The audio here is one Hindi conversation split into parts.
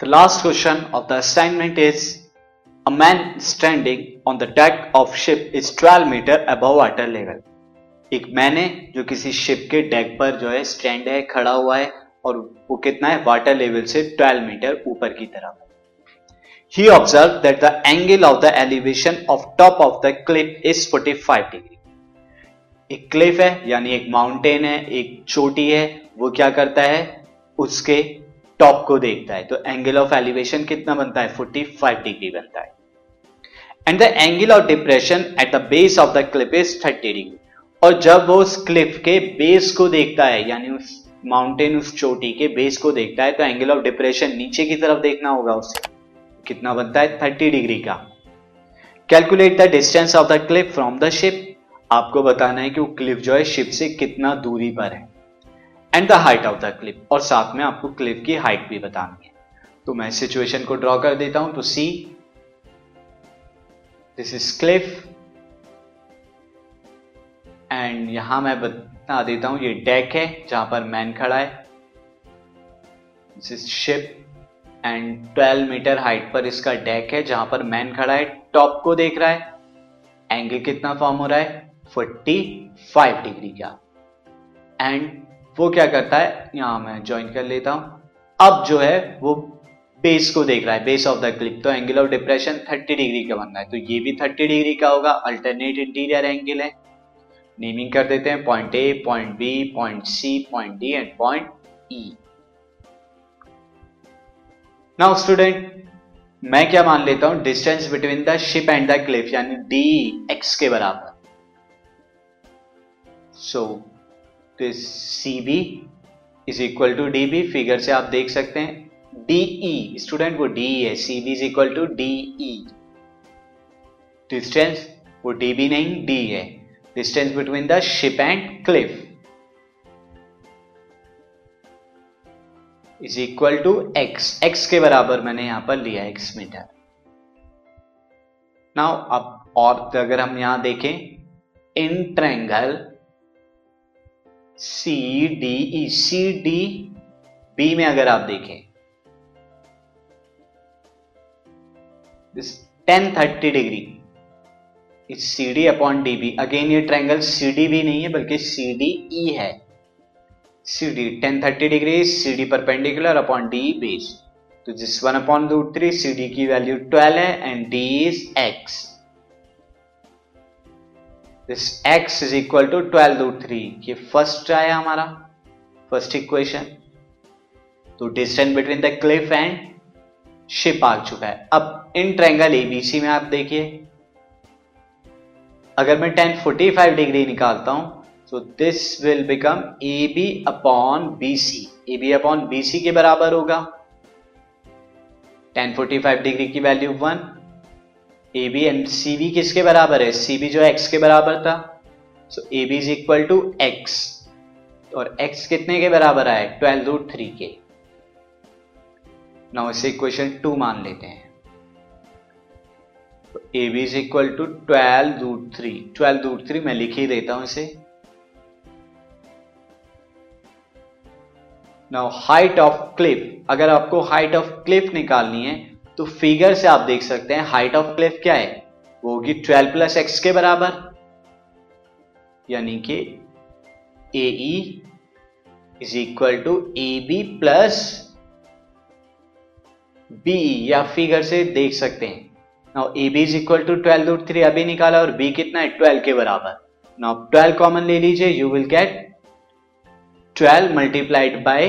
The last question of the assignment is, A man standing on the deck of ship is 12 meter above water level. एक मैन है जो किसी शिप के डेक पर जो है स्टैंड है, खड़ा हुआ है और वो कितना है? वाटर लेवल से 12 मीटर ऊपर की तरफ़ ही। Observe that the angle of the elevation of top of the clip is 45 degree एक क्लिफ है, यानी एक माउंटेन है, एक चोटी है, वो क्या करता है? उसके टॉप को देखता है तो एंगल ऑफ़ एलिवेशन कितना बनता है? 45 डिग्री बनता है। And the angle of depression at the base of the clip is 30 degree और जब वो उस क्लिफ के बेस को देखता है, यानी उस माउंटेन उस चोटी के बेस को देखता है तो एंगल ऑफ़ डिप्रेशन नीचे की तरफ़ देखना होगा उसे। कितना बनता है? 30 डिग्री का। Calculate the distance of the clip from the ship आपको बताना है कि वो क्लिफ जो है शिप से कितना दूरी पर है। And the height of the clip और साथ में आपको क्लिप की हाइट भी बतानी है। तो मैं सिचुएशन को ड्रॉ कर देता हूँ तो see this is cliff and यहाँ मैं बता देता हूँ, ये डेक है, जहाँ पर मैन खड़ा है। This is ship and 12 metre height पर इसका डेक है, जहाँ पर मैन खड़ा है। टॉप को देख रहा है। एंगल कितना फॉर्म हो रहा है? 45 डिग्री का एंड वो क्या करता है? यहाँ मैं ज्वाइन कर लेता हूँ। अब जो है, वो बेस को देख रहा है। बेस ऑफ़ द क्लिप तो एंगल ऑफ़ डिप्रेशन 30 डिग्री का बन रहा है। तो ये भी 30 डिग्री का होगा। अल्टरनेट इंटीरियर एंगल है। नेमिंग कर देते हैं। Point A point B point C point D and point E now student मैं क्या मान लेता हूँ? Distance between the ship and the cliff यानी डी एक्स के बराबर। So this C B is equal to D B figure से आप देख सकते हैं। डीई स्टूडेंट वो डी है C B is equal to DE distance वो डी बी नहीं डी है। Distance between the ship and cliff is equal to X X के बराबर मैंने यहाँ पर लिया एक्स मीटर नाउ अब और अगर हम यहाँ देखें in triangle C D E C D B में अगर आप देखें दिस टेन थर्टी डिग्री इस C D upon D B again ये ट्रायंगल सी डी बी नहीं है, बल्कि सी डी ई है। C D tan thirty degree C D perpendicular upon D base तो जिस one upon root three C D की वैल्यू ट्वेल्व है and D is X this x is equal to twelve root three ये फ़र्स्ट आया हमारा फ़र्स्ट इक्वेशन तो distance between the cliff and ship आ चुका है। अब इन ट्रायंगल एबीसी में आप देखिए। अगर मैं टेन फोर्टी फाइव डिग्री निकालता हूँ तो this will become A B upon B C A B upon B C के बराबर होगा। टेन फोर्टी फाइव डिग्री की value one A B and C B किसके बराबर है? सी बी जो एक्स के बराबर था। So A B is equal to X और एक्स कितने के बराबर आए? ट्वेल्व रूट थ्री के। नाउ इसे इक्वेशन टू मान लेते हैं। A B is equal to twelve root three twelve root three मैं लिख ही देता हूँ इसे। नाउ हाइट ऑफ़ क्लिफ अगर आपको हाइट ऑफ़ क्लिफ निकालनी है तो फिगर से आप देख सकते हैं हाइट ऑफ़ क्लिफ क्या है? वो होगी ट्वेल्व प्लस एक्स के बराबर। यानी कि A is equal to A B plus B या फिगर से देख सकते हैं। Now A B is equal to twelve root three अभी निकाला और बी कितना है? ट्वेल्व के बराबर। नाउ ट्वेल्व कॉमन ले लीजिए you will get twelve multiplied by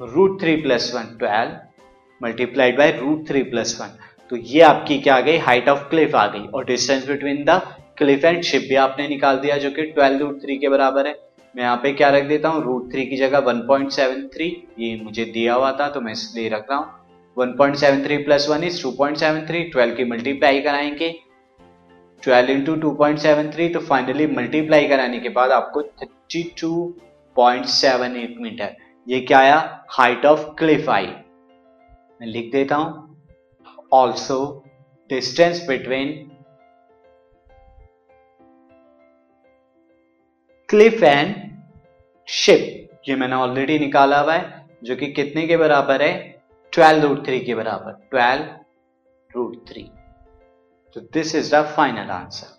root three plus one twelve multiplied by root three plus one तो ये आपकी क्या आ गई? हाइट ऑफ़ क्लिफ आ गई। और distance between the cliff and ship भी आपने निकाल दिया जो कि ट्वेल्व रूट थ्री के बराबर है। मैं यहाँ पे क्या रख देता हूँ? रूट थ्री की जगह वन पॉइंट सेवन थ्री ये मुझे दिया हुआ था तो मैं इसलिए रख रहा हूँ। One point seven three plus one is two point seven three twelve की मल्टीप्लाई कराएँगे। Twelve into two point seven तो फाइनली मल्टीप्लाई कराने के बाद आपको thirty two point seven eight metre ये क्या आया? हाइट ऑफ़ क्लिफ आई। मैं लिख देता हूँ। Also distance between cliff and ship ये मैंने ऑलरेडी निकाला हुआ है, जो कि कितने के बराबर है? ट्वेल्व रूट थ्री के बराबर ट्वेल्व रूट थ्री तो this is the final answer